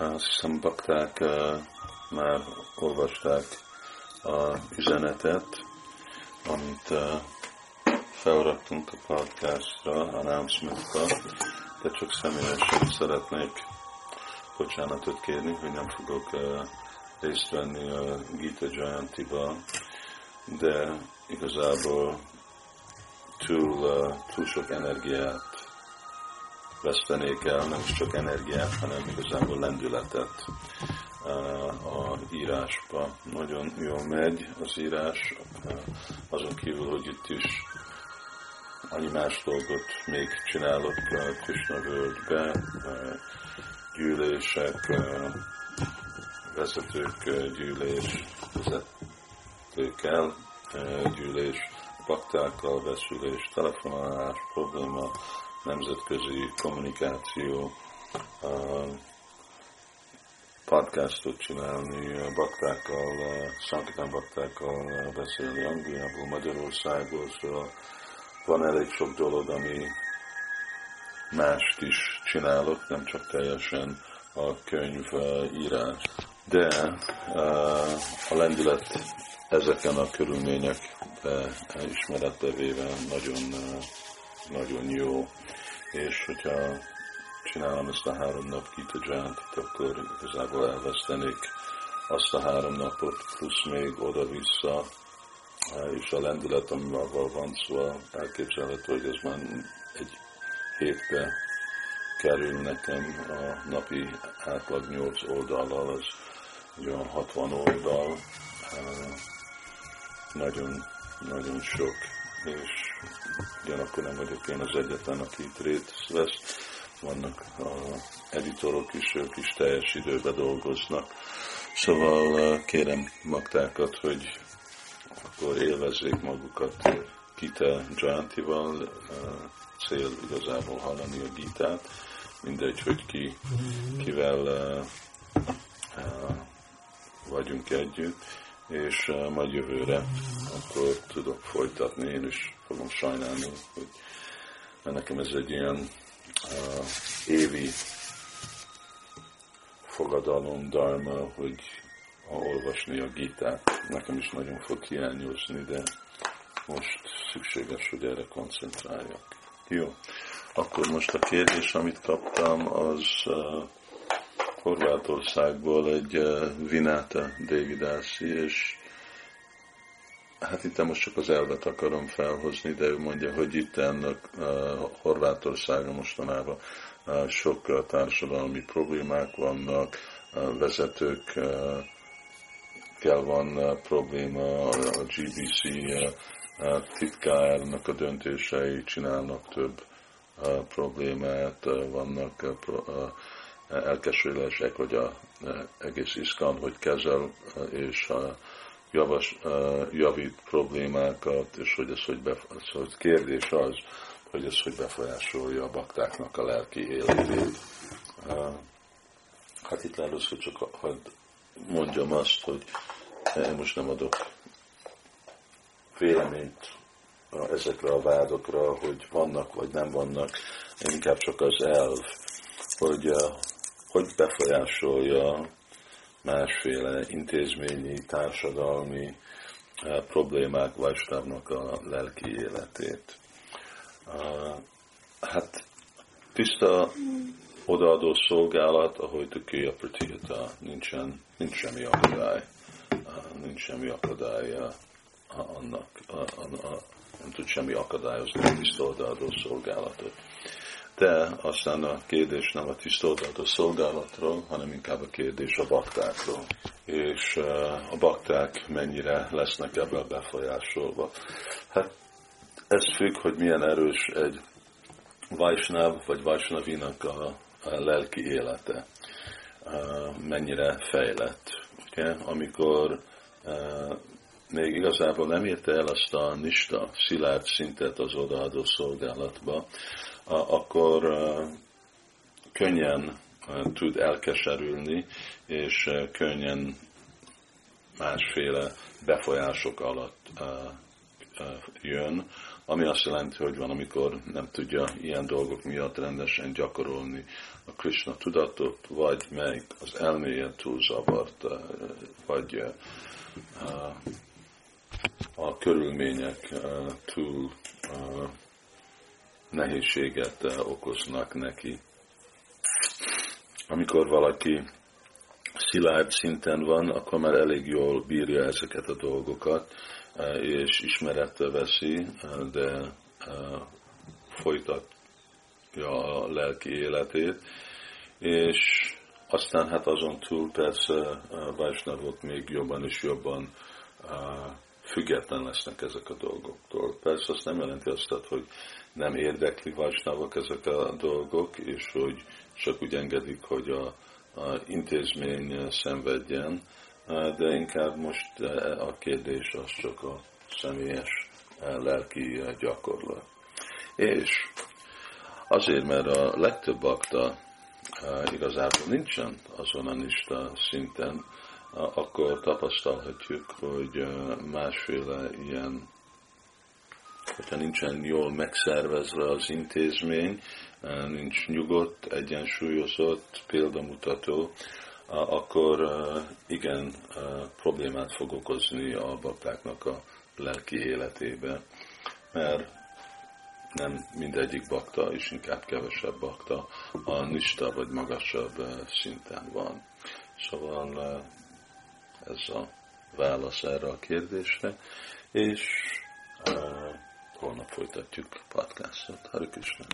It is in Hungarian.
Azt hiszem, bakták már olvasták a üzenetet, amit felraktunk a podcastra, announcementra, de csak személyesen szeretnék bocsánatot kérni, hogy nem fogok részt venni a Gita Jayantiba, de igazából túl, túl sok energiát vesztenék el, nem is csak energiát, hanem igazából lendületet a írásba. Nagyon jól megy az írás, azon kívül, hogy itt is annyi más dolgot még csinálok Krishna völgybe, gyűlések, vezetők gyűlés, vezetőkkel, gyűlés, baktákkal, veszülés, telefonálás, probléma, nemzetközi kommunikáció, podcastot csinálni, baktákkal, szankitán baktákkal beszélni Angliából, Magyarországról, szóval van elég sok dolog, ami mást is csinálok, nem csak teljesen a könyv írás. De a lendület ezeken a körülmények ismeretbe véve nagyon, nagyon jó, és hogyha csinálom ezt a három nap Jayantit, akkor igazából elvesztenék azt a három napot, plusz még oda-vissza, és a lendület, ami maga van, szóval elképzelhető, hogy ez már egy hétbe kerül nekem a napi átlag 8 oldallal, az olyan 60 oldal, nagyon, nagyon sok, és ugyanakkor nem vagyok én az egyetlen, aki itt részt vesz, vannak a editorok is, ők is teljes időben dolgoznak. Szóval kérem magtákat, hogy akkor élvezzék magukat Gita Jayantival, cél igazából hallani a Gitát, mindegy, hogy ki, kivel vagyunk együtt, és majd jövőre akkor tudok folytatni, én is fogom sajnálni, hogy nekem ez egy ilyen uh, évi fogadalom, dharma, hogy olvasni a gitát. Nekem is nagyon fog hiányozni, de most szükséges, hogy erre koncentráljak. Jó, akkor most a kérdés, amit kaptam, az uh, Horvátországból egy uh, Vináta Davidászi, és hát itt most csak az elvet akarom felhozni, de ő mondja, hogy itt ennek uh, Horvátországon mostanában uh, sok uh, társadalmi problémák vannak, uh, vezetők uh, kell van uh, probléma, a GBC uh, titkárnak a döntései csinálnak több problémát, vannak elkesülések, hogy a egész iszkan, hogy kezel, és javas, javít problémákat, és hogy ez hogy befolyásolja. Szóval kérdés az, hogy ez hogy befolyásolja a baktáknak a lelki életét. Hát itt először csak hogy mondjam azt, hogy én most nem adok véleményt ezekre a vádokra, hogy vannak vagy nem vannak, inkább csak az elv, hogy hogy befolyásolja másféle intézményi, társadalmi eh, problémák Vajsnavnak a lelki életét. Eh, hát tiszta odaadó szolgálat, ahogy a Pratihata, nincsen, nincs semmi akadály, eh, nincs semmi akadály annak, a, a, a, nem tud semmi akadályozni a tiszta odaadó szolgálatot de aztán a kérdés nem a tisztolgató szolgálatról, hanem inkább a kérdés a baktákról. És a bakták mennyire lesznek ebből befolyásolva. Hát ez függ, hogy milyen erős egy Vajsnav vagy Vajsnavinak a, a lelki élete, mennyire fejlett. Ugye? Amikor még igazából nem érte el azt a nista, szilárd szintet az odaadó szolgálatba, akkor könnyen tud elkeserülni, és könnyen másféle befolyások alatt jön, ami azt jelenti, hogy van, amikor nem tudja ilyen dolgok miatt rendesen gyakorolni a Krishna tudatot, vagy meg az elméje túl zavart, vagy a körülmények túl nehézséget okoznak neki. Amikor valaki szilárd szinten van, akkor már elég jól bírja ezeket a dolgokat, és ismeretbe veszi, de folytatja a lelki életét, és aztán hát azon túl persze Vajsnavok még jobban és jobban független lesznek ezek a dolgoktól. Persze azt nem jelenti azt, hogy nem érdekli Vajsnavok ezek a dolgok, és hogy csak úgy engedik, hogy a, a intézmény szenvedjen, de inkább most a kérdés az csak a személyes lelki gyakorlat. És azért, mert a legtöbb akta igazából nincsen azon a nista szinten, akkor tapasztalhatjuk, hogy másféle ilyen, hogyha nincsen jól megszervezve az intézmény, nincs nyugodt, egyensúlyozott, példamutató, akkor igen problémát fog okozni a baktáknak a lelki életébe, mert nem mindegyik bakta, és inkább kevesebb bakta a nista vagy magasabb szinten van. Szóval ez a válasz erre a kérdésre, és uh, holnap folytatjuk podcastot. Hare Krishna.